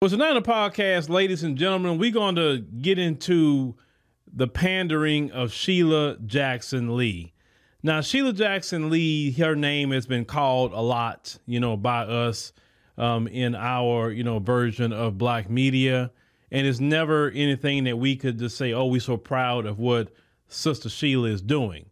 Well, tonight on the podcast, ladies and gentlemen, we're going to get into the pandering of Sheila Jackson Lee. Now, Sheila Jackson Lee, her name has been called a lot, you know, by us um, in our, you know, version of black media. And it's never anything that we could just say, oh, we're so proud of what Sister Sheila is doing.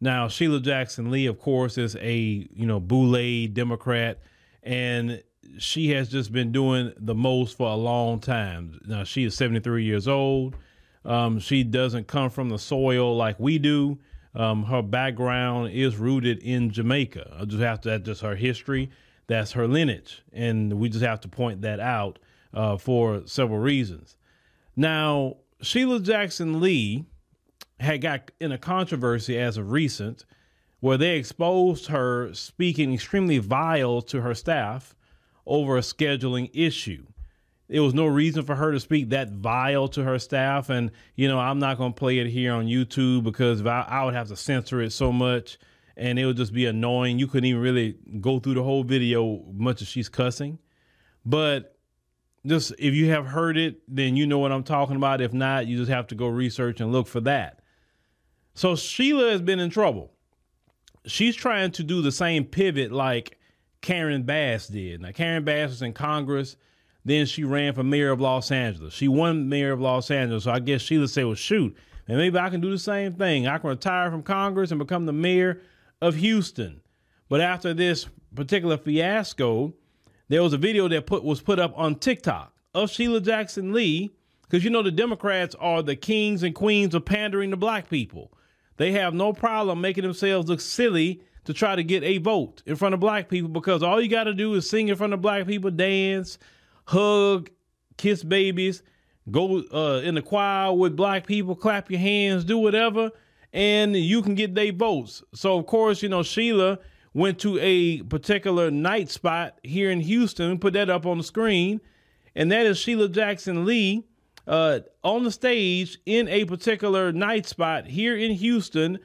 Now, Sheila Jackson Lee, of course, is a, you know, boule Democrat. And she has just been doing the most for a long time. Now she is 73 years old. Um, she doesn't come from the soil like we do. Um, her background is rooted in Jamaica. I just have to, that's just her history. That's her lineage. And we just have to point that out uh, for several reasons. Now, Sheila Jackson Lee had got in a controversy as of recent where they exposed her speaking extremely vile to her staff over a scheduling issue. There was no reason for her to speak that vile to her staff. And, you know, I'm not going to play it here on YouTube because I, I would have to censor it so much and it would just be annoying. You couldn't even really go through the whole video much as she's cussing. But just if you have heard it, then you know what I'm talking about. If not, you just have to go research and look for that. So Sheila has been in trouble. She's trying to do the same pivot like Karen Bass did. Now, Karen Bass was in Congress. Then she ran for mayor of Los Angeles. She won mayor of Los Angeles. So I guess Sheila said, well, shoot, and maybe I can do the same thing. I can retire from Congress and become the mayor of Houston. But after this particular fiasco, there was a video that put was put up on TikTok of Sheila Jackson Lee, because you know the Democrats are the kings and queens of pandering to black people. They have no problem making themselves look silly to try to get a vote in front of black people because all you got to do is sing in front of black people, dance, hug, kiss babies, go uh, in the choir with black people, clap your hands, do whatever, and you can get their votes. So, of course, you know, Sheila went to a particular night spot here in Houston, put that up on the screen, and that is Sheila Jackson Lee uh, on the stage in a particular night spot here in Houston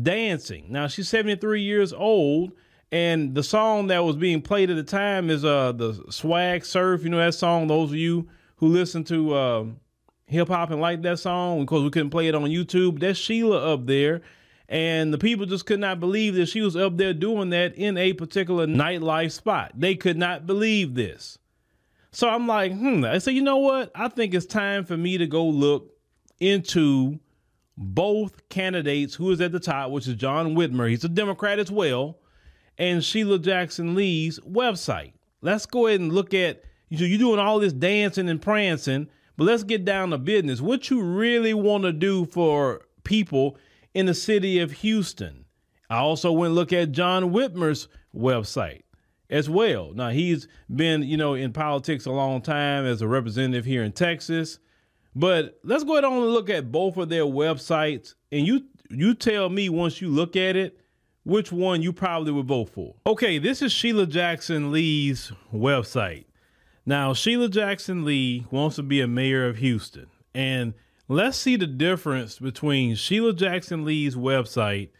dancing. Now she's 73 years old, and the song that was being played at the time is uh the Swag Surf. You know that song. Those of you who listen to uh, hip hop and like that song, because we couldn't play it on YouTube. That's Sheila up there. And the people just could not believe that she was up there doing that in a particular nightlife spot. They could not believe this. So I'm like, hmm. I said, you know what? I think it's time for me to go look into both candidates who is at the top, which is John Whitmire, he's a Democrat as well, and Sheila Jackson Lee's website. Let's go ahead and look at you so you're doing all this dancing and prancing, but let's get down to business. What you really want to do for people in the city of Houston. I also went look at John Whitmire's website as well. Now he's been, you know, in politics a long time as a representative here in Texas. But let's go ahead and look at both of their websites, and you you tell me once you look at it which one you probably would vote for. Okay, this is Sheila Jackson Lee's website. Now, Sheila Jackson Lee wants to be a mayor of Houston, and let's see the difference between Sheila Jackson Lee's website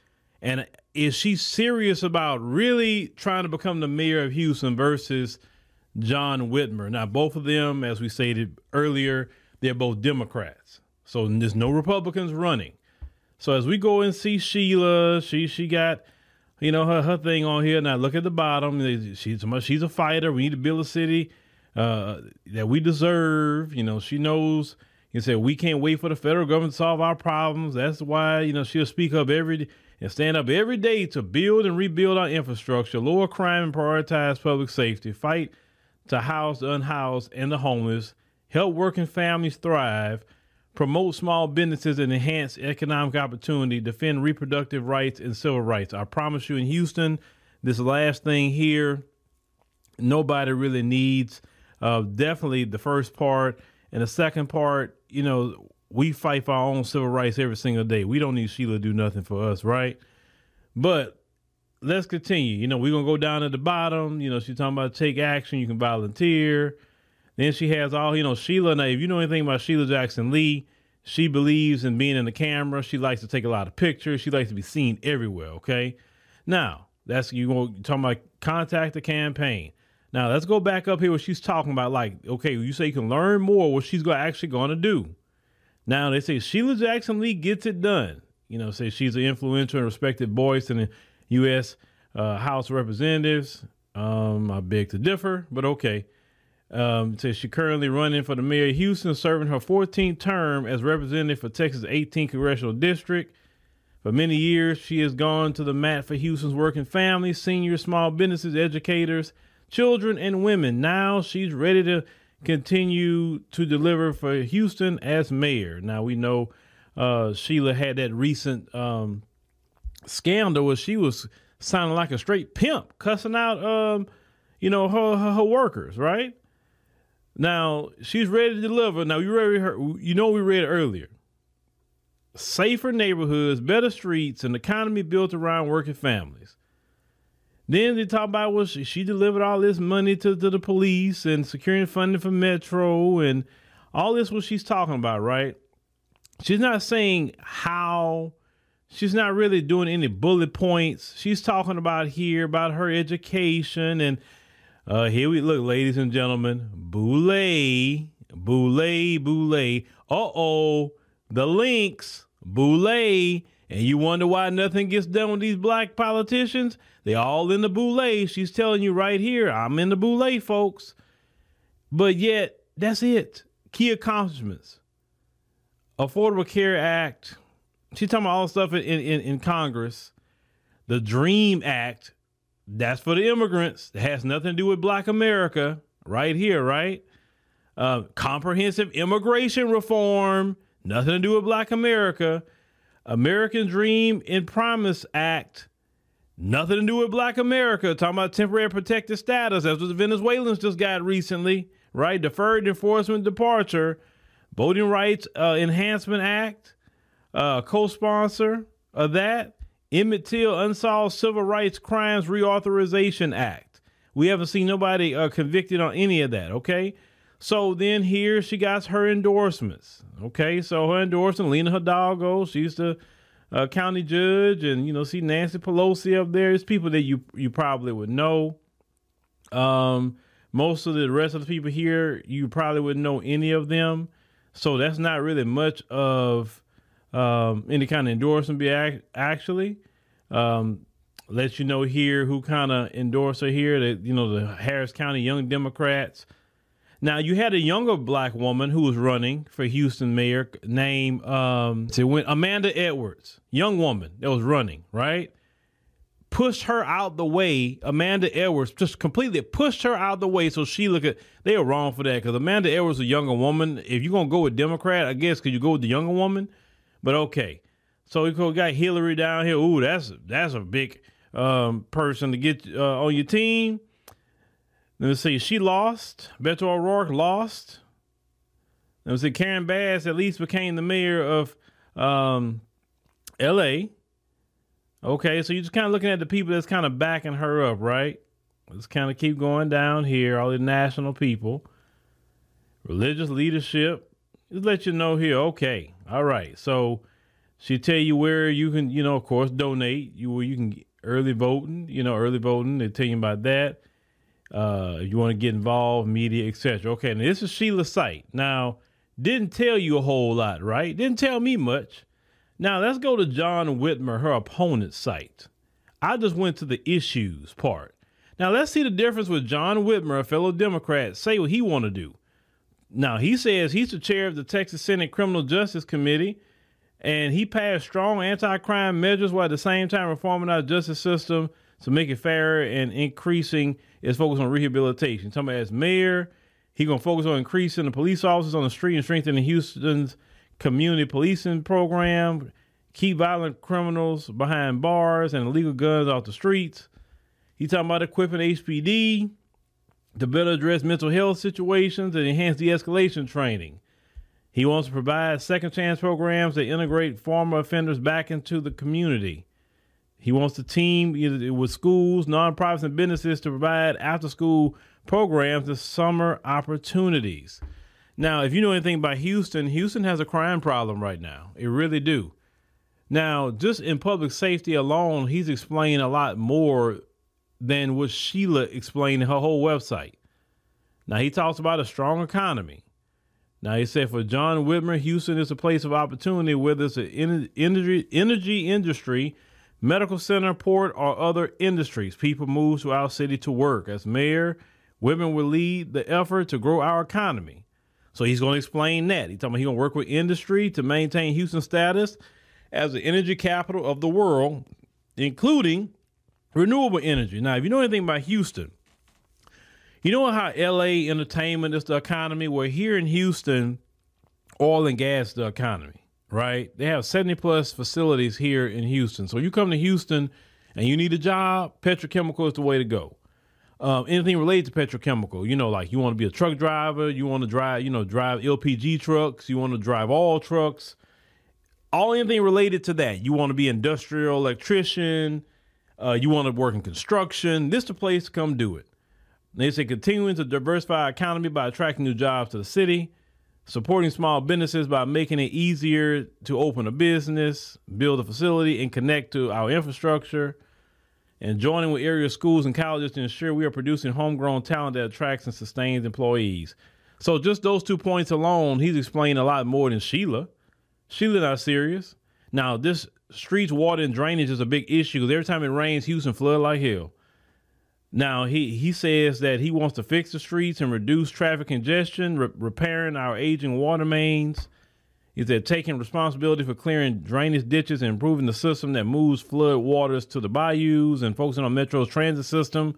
and is she serious about really trying to become the mayor of Houston versus John Whitmire? Now, both of them, as we stated earlier, they're both Democrats. So there's no Republicans running. So as we go and see Sheila, she she got, you know, her, her thing on here. Now look at the bottom. She's she's a fighter. We need to build a city uh, that we deserve. You know, she knows. You said we can't wait for the federal government to solve our problems. That's why you know she'll speak up every and stand up every day to build and rebuild our infrastructure, lower crime and prioritize public safety, fight to house the unhoused and the homeless, help working families thrive, promote small businesses and enhance economic opportunity, defend reproductive rights and civil rights. I promise you in Houston, this last thing here, nobody really needs. Uh, definitely the first part. And the second part, you know, we fight for our own civil rights every single day. We don't need Sheila to do nothing for us, right? But let's continue. You know, we're going to go down at the bottom. You know, she's talking about take action. You can volunteer. Then she has all, you know, Sheila. Now, if you know anything about Sheila Jackson Lee, she believes in being in the camera. She likes to take a lot of pictures. She likes to be seen everywhere. Okay. Now, that's you going talking about contact the campaign. Now let's go back up here what she's talking about. Like, okay, you say you can learn more, what she's actually going to do. Now they say Sheila Jackson Lee gets it done. You know, say she's an influential and respected voice in the U.S. Uh, House of Representatives. Um, I beg to differ, but okay. Um, says she currently running for the mayor of Houston, serving her 14th term as representative for Texas 18th congressional district. For many years, she has gone to the mat for Houston's working families, seniors, small businesses, educators, children, and women. Now she's ready to continue to deliver for Houston as mayor. Now we know uh, Sheila had that recent um, scandal where she was sounding like a straight pimp, cussing out, um, you know, her, her, her workers, right? Now she's ready to deliver. Now you read her. You know we read earlier. Safer neighborhoods, better streets, an economy built around working families. Then they talk about what she, she delivered all this money to, to the police and securing funding for Metro and all this what she's talking about, right? She's not saying how she's not really doing any bullet points. She's talking about here about her education and uh, here we look, ladies and gentlemen. Boule, Boule, Boule. Uh oh, the links, Boule. And you wonder why nothing gets done with these black politicians? They all in the Boule. She's telling you right here, I'm in the Boule, folks. But yet, that's it. Key accomplishments. Affordable Care Act. She's talking about all the stuff in, in, in Congress. The Dream Act, that's for the immigrants. It has nothing to do with Black America, right here, right? Uh, comprehensive immigration reform, nothing to do with Black America. American Dream and Promise Act, nothing to do with Black America. Talking about temporary protected status. That's what the Venezuelans just got recently, right? Deferred enforcement departure, Voting Rights uh, Enhancement Act, uh, co sponsor of that. Emmett Till Unsolved Civil Rights Crimes Reauthorization Act. We haven't seen nobody uh, convicted on any of that, okay? So then here she got her endorsements, okay? So her endorsement, Lina Hidalgo, she's the uh, county judge, and you know, see Nancy Pelosi up there. It's people that you you probably would know. Um, most of the rest of the people here, you probably wouldn't know any of them. So that's not really much of um, any kind of endorsement be ac- actually. Um, let you know here who kind of endorse her here. That you know the Harris County Young Democrats. Now you had a younger black woman who was running for Houston mayor named um, Amanda Edwards, young woman that was running right. Pushed her out the way. Amanda Edwards just completely pushed her out the way. So she look at they were wrong for that because Amanda Edwards a younger woman. If you're gonna go with Democrat, I guess could you go with the younger woman. But okay, so we got Hillary down here. Ooh, that's that's a big um, person to get uh, on your team. Let me see. She lost. Beto O'Rourke lost. Let me see. Karen Bass at least became the mayor of um, L.A. Okay, so you're just kind of looking at the people that's kind of backing her up, right? Let's kind of keep going down here. All the national people, religious leadership. Just let you know here. Okay, all right. So she tell you where you can, you know, of course, donate. You where you can early voting. You know, early voting. They tell you about that. Uh, you want to get involved, media, etc. Okay, now this is Sheila's site. Now, didn't tell you a whole lot, right? Didn't tell me much. Now let's go to John Whitmire, her opponent's site. I just went to the issues part. Now let's see the difference with John Whitmire, a fellow Democrat, say what he want to do. Now he says he's the chair of the Texas Senate Criminal Justice Committee, and he passed strong anti-crime measures while at the same time reforming our justice system to make it fairer and increasing its focus on rehabilitation. Talking about as mayor, he's gonna focus on increasing the police officers on the street and strengthening Houston's community policing program, keep violent criminals behind bars and illegal guns off the streets. He talking about equipping HPD to better address mental health situations and enhance de-escalation training. He wants to provide second chance programs that integrate former offenders back into the community. He wants to team with schools, nonprofits, and businesses to provide after school programs and summer opportunities. Now, if you know anything about Houston, Houston has a crime problem right now. It really do. Now, just in public safety alone, he's explained a lot more than what Sheila explained in her whole website. Now, he talks about a strong economy. Now, he said for John Whitmire, Houston is a place of opportunity, whether it's an energy, energy industry, medical center, port, or other industries. People move to our city to work. As mayor, Whitmire will lead the effort to grow our economy. So he's going to explain that. He's talking about he's going to work with industry to maintain Houston's status as the energy capital of the world, including renewable energy. Now, if you know anything about Houston, you know how LA entertainment is the economy? Well, here in Houston, oil and gas the economy, right? They have 70 plus facilities here in Houston. So you come to Houston and you need a job, petrochemical is the way to go. Um, anything related to petrochemical, you know, like you want to be a truck driver, you want to drive, you know, drive LPG trucks, you want to drive all trucks, all anything related to that. You want to be industrial electrician, uh, you want to work in construction. This is the place to come do it. They say continuing to diversify our economy by attracting new jobs to the city, supporting small businesses by making it easier to open a business, build a facility, and connect to our infrastructure, and joining with area schools and colleges to ensure we are producing homegrown talent that attracts and sustains employees. So just those two points alone, he's explaining a lot more than Sheila. Sheila not serious. Now this streets, water, and drainage is a big issue every time it rains, Houston flood like hell. Now he he says that he wants to fix the streets and reduce traffic congestion, re- repairing our aging water mains. He said taking responsibility for clearing drainage ditches and improving the system that moves flood waters to the bayous and focusing on Metro's transit system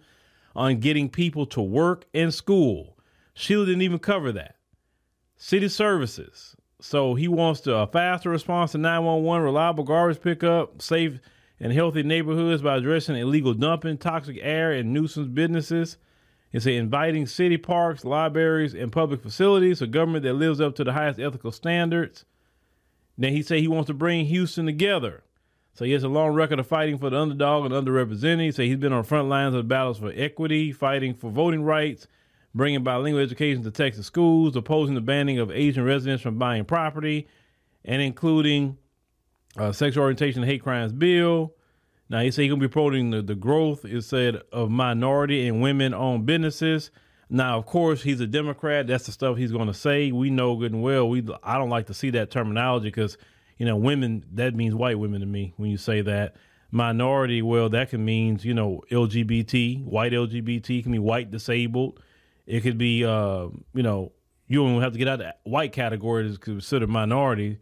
on getting people to work and school. Sheila didn't even cover that. City services. So he wants a faster response to 911, reliable garbage pickup, safe and healthy neighborhoods by addressing illegal dumping, toxic air, and nuisance businesses. It's inviting city parks, libraries, and public facilities, a government that lives up to the highest ethical standards. Then he said he wants to bring Houston together. So he has a long record of fighting for the underdog and underrepresented. He said he's been on the front lines of the battles for equity, fighting for voting rights, bringing bilingual education to Texas schools, opposing the banning of Asian residents from buying property, and including uh, sexual orientation and hate crimes bill. Now he said he's gonna be promoting the, the growth, it said, of minority and women owned businesses. Now, of course, he's a Democrat. That's the stuff he's to say. We know good and well. We I don't like to see that terminology because you know women that means white women to me when you say that. Minority, well, that can mean you know LGBT, white LGBT can be white disabled. It could be uh, you know you don't have to get out of the white category to consider minority.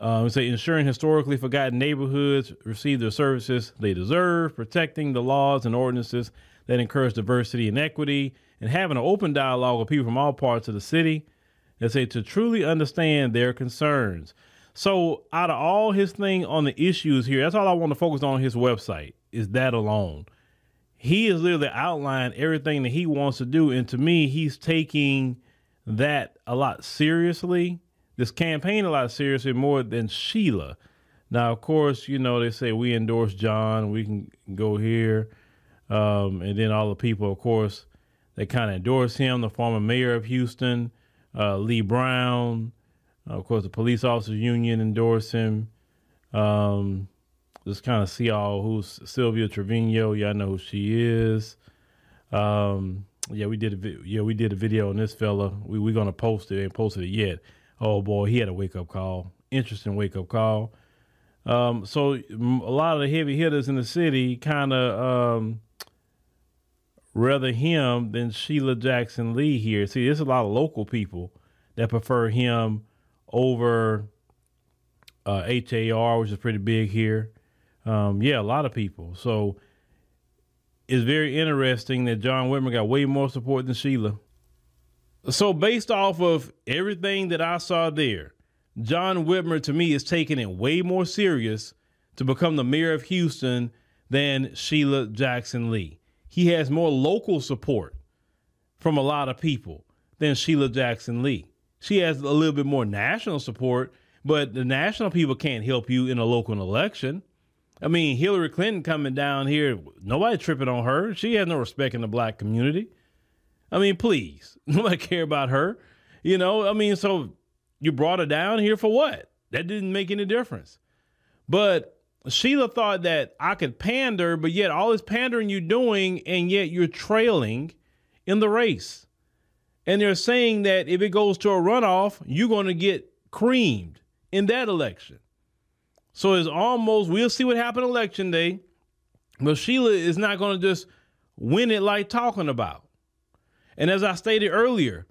Um, say ensuring historically forgotten neighborhoods receive the services they deserve, protecting the laws and ordinances that encourage diversity and equity, and having an open dialogue with people from all parts of the city. They say to truly understand their concerns. So, out of all his thing on the issues here, that's all I want to focus on his website is that alone. He has literally outlined everything that he wants to do, and to me, he's taking that a lot seriously this campaign a lot seriously more than Sheila. Now, of course, you know they say we endorse John. We can go here, um, and then all the people, of course, they kind of endorse him. The former mayor of Houston, uh, Lee Brown, uh, of course, the police officers union endorse him. Um, just kind of see all who's Sylvia Trevino. Y'all know who she is. Um, yeah, we did a vi- yeah we did a video on this fella. We we gonna post it. Ain't posted it yet oh boy, he had a wake up call. Interesting wake up call. Um, so a lot of the heavy hitters in the city kind of um, rather him than Sheila Jackson Lee here. See, there's a lot of local people that prefer him over uh, HAR, which is pretty big here. Um, yeah, a lot of people. So it's very interesting that John Whitmire got way more support than Sheila. So, based off of everything that I saw there, John Whitmire to me is taking it way more serious to become the mayor of Houston than Sheila Jackson Lee. He has more local support from a lot of people than Sheila Jackson Lee. She has a little bit more national support, but the national people can't help you in a local election. I mean, Hillary Clinton coming down here, nobody tripping on her. She has no respect in the black community. I mean, please, nobody care about her. You know, I mean, so you brought her down here for what? That didn't make any difference. But Sheila thought that I could pander, but yet all this pandering you're doing, and yet you're trailing in the race. And they're saying that if it goes to a runoff, you're going to get creamed in that election. So it's almost, we'll see what happened election day, but Sheila is not going to just win it like talking about. And as I stated earlier,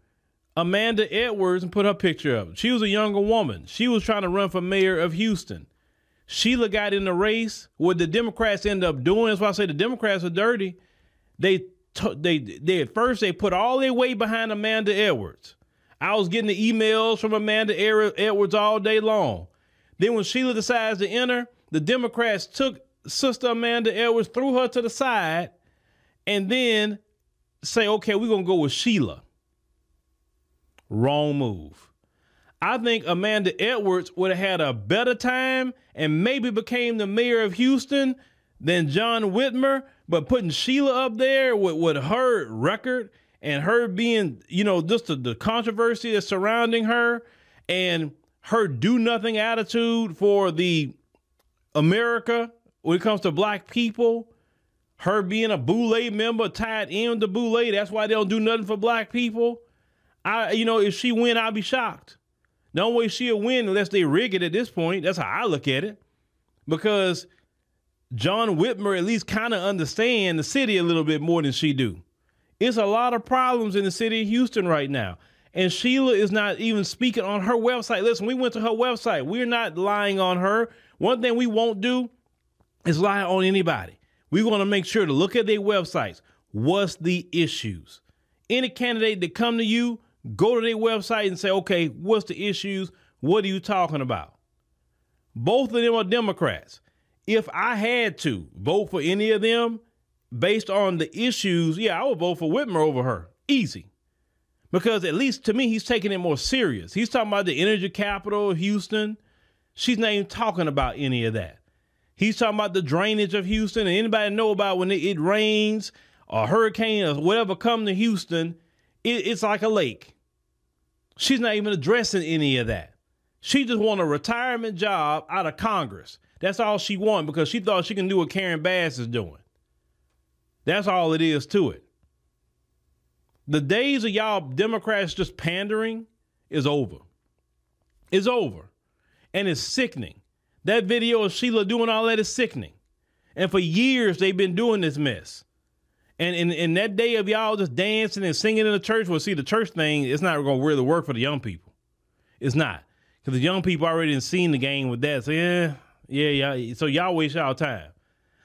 Amanda Edwards and put her picture up. She was a younger woman. She was trying to run for mayor of Houston. Sheila got in the race. What the Democrats end up doing, that's why I say the Democrats are dirty. They they they at first they put all their weight behind Amanda Edwards. I was getting the emails from Amanda Edwards all day long. Then when Sheila decides to enter, the Democrats took Sister Amanda Edwards, threw her to the side, and then say, okay, we're gonna go with Sheila. Wrong move. I think Amanda Edwards would have had a better time and maybe became the mayor of Houston than John Whitmire. But putting Sheila up there with, with her record and her being, you know, just the, the controversy that's surrounding her and her do nothing attitude for the America when it comes to black people, her being a Boule member tied in to Boule, that's why they don't do nothing for black people. I, you know, if she win, I'll be shocked. The only way she'll win unless they rig it at this point. That's how I look at it. Because John Whitmire at least kind of understand the city a little bit more than she do. It's a lot of problems in the city of Houston right now. And Sheila is not even speaking on her website. Listen, we went to her website. We're not lying on her. One thing we won't do is lie on anybody. We want to make sure to look at their websites. What's the issues? Any candidate that come to you, go to their website and say, okay, what's the issues? What are you talking about? Both of them are Democrats. If I had to vote for any of them based on the issues, yeah, I would vote for Whitmire over her. Easy. Because at least to me, he's taking it more serious. He's talking about the energy capital of Houston. She's not even talking about any of that. He's talking about the drainage of Houston. And anybody know about when it, it rains or hurricane or whatever come to Houston, it, it's like a lake. She's not even addressing any of that. She just want a retirement job out of Congress. That's all she want because she thought she can do what Karen Bass is doing. That's all it is to it. The days of y'all Democrats just pandering is over. It's over. And it's sickening. That video of Sheila doing all that is sickening. And for years they've been doing this mess. And in, in that day of y'all just dancing and singing in the church, well, see, the church thing, it's not going to really work for the young people. It's not. Because the young people already seen the game with that. So, yeah, yeah, yeah. So y'all waste y'all time.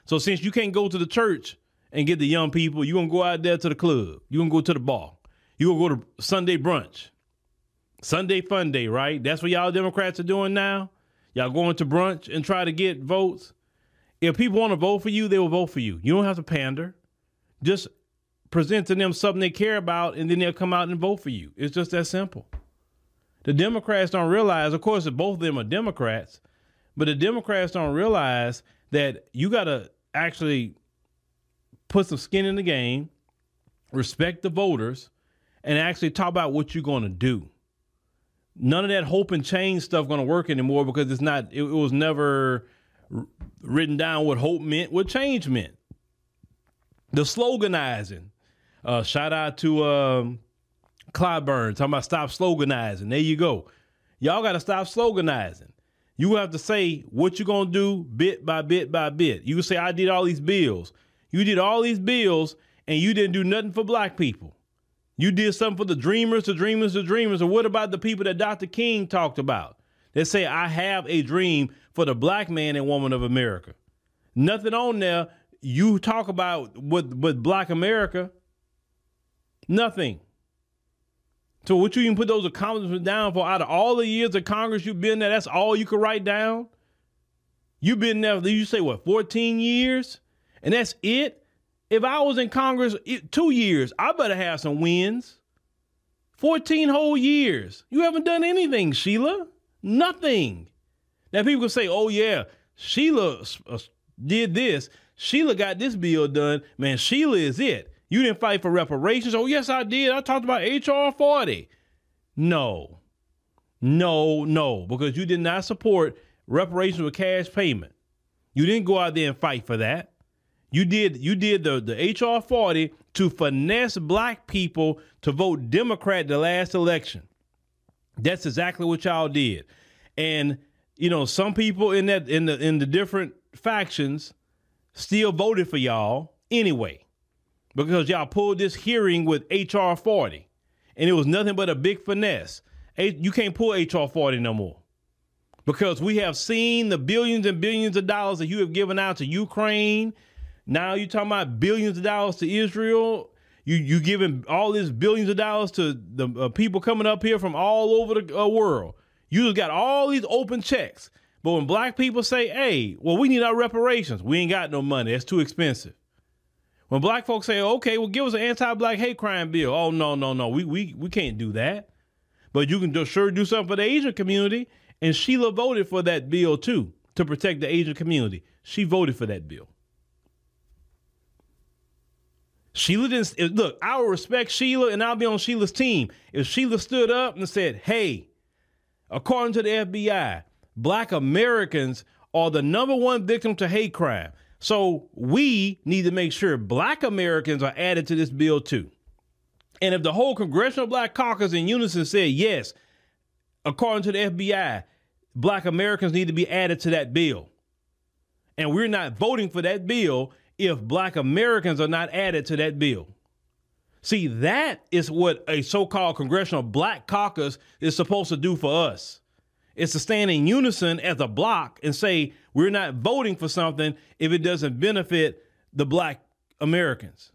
So since you can't go to the church and get the young people, you're going to go out there to the club. You're going to go to the bar. You're going to go to Sunday brunch. Sunday fun day, right? That's what y'all Democrats are doing now. Y'all going to brunch and try to get votes. If people want to vote for you, they will vote for you. You don't have to pander. Just present to them something they care about, and then they'll come out and vote for you. It's just that simple. The Democrats don't realize, of course, that both of them are Democrats, but the Democrats don't realize that you got to actually put some skin in the game, respect the voters, and actually talk about what you're going to do. None of that hope and change stuff going to work anymore because it's not. It, it was never written down what hope meant, what change meant the sloganizing. Uh, shout out to um, Clyburn talking about stop sloganizing. There you go. Y'all got to stop sloganizing. You have to say what you're going to do bit by bit by bit. You can say, I did all these bills. You did all these bills and you didn't do nothing for black people. You did something for the dreamers, the dreamers, the dreamers. And what about the people that Dr. King talked about? They say, I have a dream for the black man and woman of America. Nothing on there you talk about with with Black America, nothing. So what you even put those accomplishments down for out of all the years of Congress you've been there, that's all you can write down? You've been there, you say what, 14 years? And that's it? If I was in Congress two years, I better have some wins. 14 whole years. You haven't done anything, Sheila. Nothing. Now people can say, oh yeah, Sheila uh, did this. Sheila got this bill done. Man, Sheila is it. You didn't fight for reparations. Oh, yes, I did. I talked about H.R. 40. No, no, no, because you did not support reparations with cash payment. You didn't go out there and fight for that. You did you did the, the HR 40 to finesse black people to vote Democrat the last election. That's exactly what y'all did. And you know, some people in that in the in the different factions still voted for y'all anyway. Because y'all pulled this hearing with HR 40 and it was nothing but a big finesse. You can't pull HR 40 no more because we have seen the billions and billions of dollars that you have given out to Ukraine. Now you're talking about billions of dollars to Israel. You you giving all these billions of dollars to the uh, people coming up here from all over the uh, world. You just got all these open checks. But when black people say, "Hey, well, we need our reparations," we ain't got no money. That's too expensive. When black folks say, "Okay, well, give us an anti-black hate crime bill," oh no, no, no, we we we can't do that. But you can sure do something for the Asian community. And Sheila voted for that bill too to protect the Asian community. She voted for that bill. Sheila didn't look. I will respect Sheila and I'll be on Sheila's team. If Sheila stood up and said, "Hey, according to the FBI, Black Americans are the number one victim to hate crime, so we need to make sure Black Americans are added to this bill too." And if the whole Congressional Black Caucus in unison said, "Yes, according to the FBI, black Americans need to be added to that bill. And we're not voting for that bill if black Americans are not added to that bill. See, that is what a so called congressional black caucus is supposed to do for us. It's to stand in unison as a block and say, we're not voting for something if it doesn't benefit the black Americans.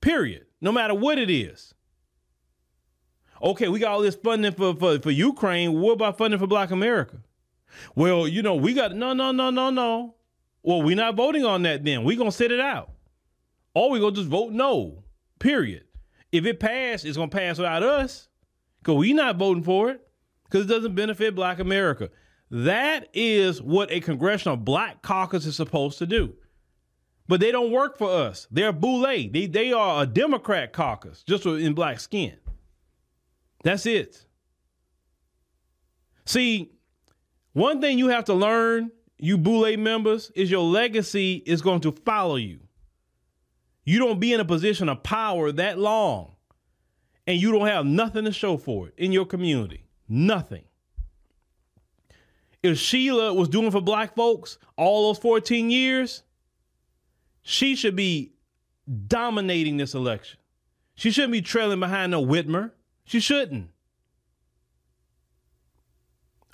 Period. No matter what it is. Okay, we got all this funding for, for, for Ukraine. What about funding for Black America? Well, you know, we got no, no, no, no, no. Well, we're not voting on that then. We're gonna sit it out. Or we're gonna just vote no. Period. If it passed, it's gonna pass without us. Because we're not voting for it. Because it doesn't benefit Black America. That is what a congressional black caucus is supposed to do. But they don't work for us. They're boule. They they are a Democrat caucus, just in black skin. That's it. See, one thing you have to learn, you Boule members, is your legacy is going to follow you. You don't be in a position of power that long and you don't have nothing to show for it in your community. Nothing. If Sheila was doing for black folks all those 14 years, she should be dominating this election. She shouldn't be trailing behind no Whitmire. She shouldn't.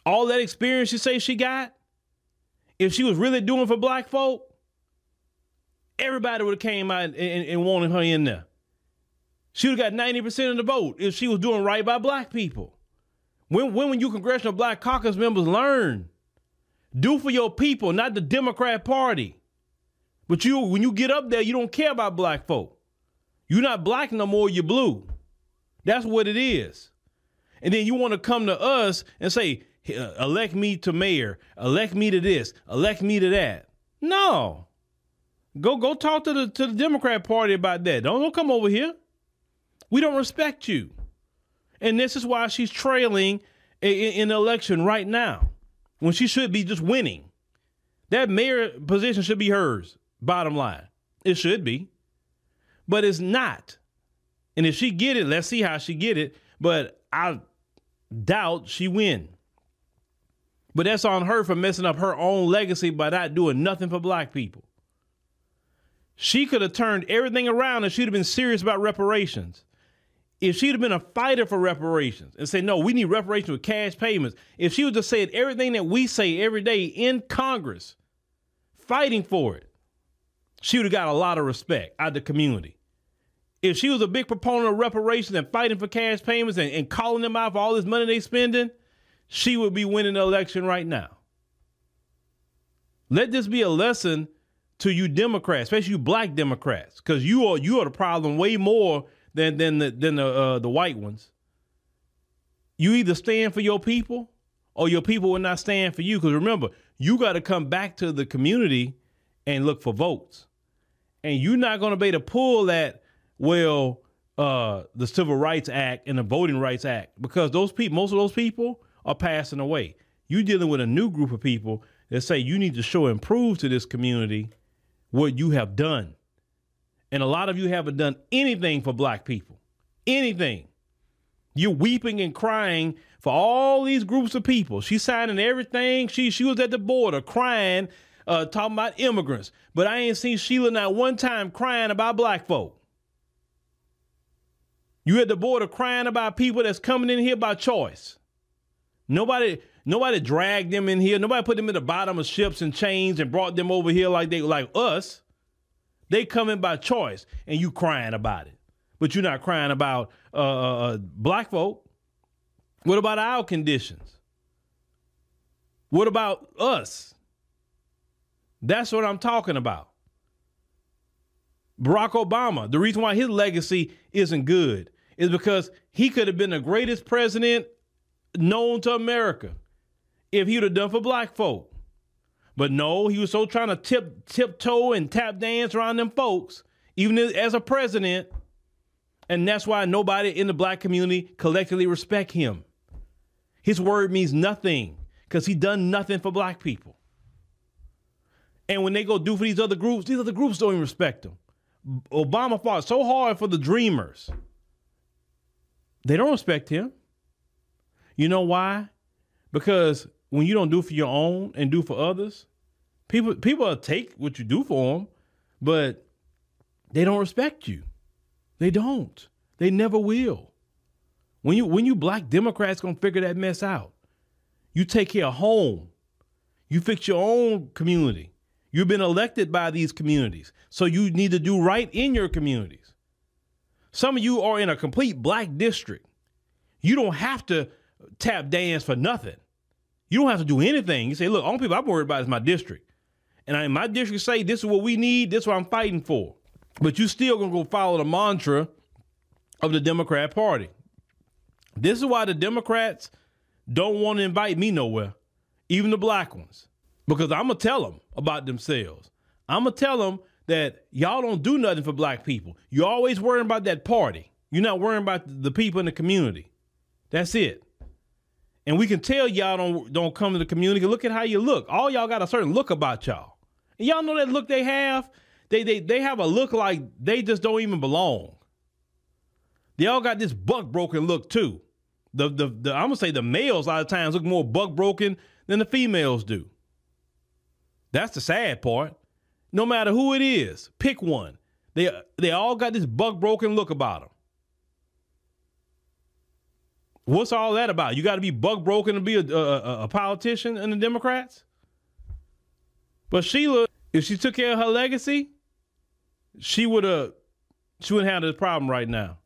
All that experience you say she got, if she was really doing for black folk, everybody would have came out and, and, wanted her in there. She would have got 90% of the vote if she was doing right by black people. When, when, when you congressional black caucus members learn, do for your people, not the Democrat Party. But you, when you get up there, you don't care about black folk. You're not black no more, you're blue. That's what it is. And then you want to come to us and say, Uh, elect me to mayor, elect me to this, elect me to that. No. Go go talk to the to the Democrat Party about that. Don't, don't come over here. We don't respect you. And this is why she's trailing in, in the election right now when she should be just winning. That mayor position should be hers, bottom line. It should be. But it's not. And if she get it, let's see how she get it. But I doubt she win. But that's on her for messing up her own legacy by not doing nothing for black people. She could have turned everything around and she'd have been serious about reparations. If she'd have been a fighter for reparations and said, no, we need reparations with cash payments. If she would have said everything that we say every day in Congress, fighting for it, she would have got a lot of respect out of the community if she was a big proponent of reparations and fighting for cash payments and, and calling them out for all this money they spending, she would be winning the election right now. Let this be a lesson to you Democrats, especially you black Democrats, because you are you are the problem way more than than the than the uh, the white ones. You either stand for your people or your people will not stand for you. Because remember, you got to come back to the community and look for votes. And you're not going to be able to pull that well, uh, the Civil Rights Act and the Voting Rights Act because those people, most of those people are passing away. You're dealing with a new group of people that say you need to show and prove to this community what you have done. And a lot of you haven't done anything for black people. Anything. You're weeping and crying for all these groups of people. She's signing everything. She she was at the border crying, uh, talking about immigrants. But I ain't seen Sheila not one time crying about black folk. You at the border crying about people that's coming in here by choice. Nobody nobody dragged them in here. Nobody put them in the bottom of ships and chains and brought them over here like they like us. They coming by choice, and you crying about it. But you're not crying about uh, uh, uh, black folk. What about our conditions? What about us? That's what I'm talking about. Barack Obama, the reason why his legacy isn't good is because he could have been the greatest president known to America if he would have done for black folk. But no, he was so trying to tip tiptoe and tap dance around them folks, even as a president. And that's why nobody in the black community collectively respect him. His word means nothing because he done nothing for black people. And when they go do for these other groups, these other groups don't even respect him. Obama fought so hard for the dreamers. They don't respect him. You know why? Because when you don't do for your own and do for others, people people take what you do for them, but they don't respect you. They don't. They never will. When you when you black Democrats gonna figure that mess out. You take care of home. You fix your own community. You've been elected by these communities. So you need to do right in your communities. Some of you are in a complete black district. You don't have to tap dance for nothing. You don't have to do anything. You say, look, only people I'm worried about is my district. And I, my district say, this is what we need, this is what I'm fighting for. But you still gonna go follow the mantra of the Democrat Party. This is why the Democrats don't want to invite me nowhere, even the black ones, because I'm gonna tell them about themselves. I'm gonna tell them that y'all don't do nothing for black people. You're always worrying about that party. You're not worrying about the people in the community. That's it. And we can tell y'all don't don't come to the community. Look at how you look. All y'all got a certain look about y'all. And y'all know that look they have. They they they have a look like they just don't even belong. They all got this buck broken look too. The, the the I'm gonna say the males a lot of times look more buck broken than the females do. That's the sad part. No matter who it is, pick one. They they all got this buck broken look about them. What's all that about? You got to be buck broken to be a, a, a politician in the Democrats? But Sheila, if she took care of her legacy, she would have she wouldn't have this problem right now.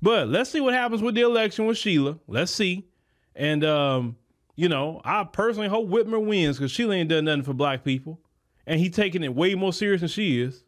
But let's see what happens with the election with Sheila. Let's see. And um, you know, I personally hope Whitmire wins because Sheila ain't done nothing for black people. And he taking it way more serious than she is.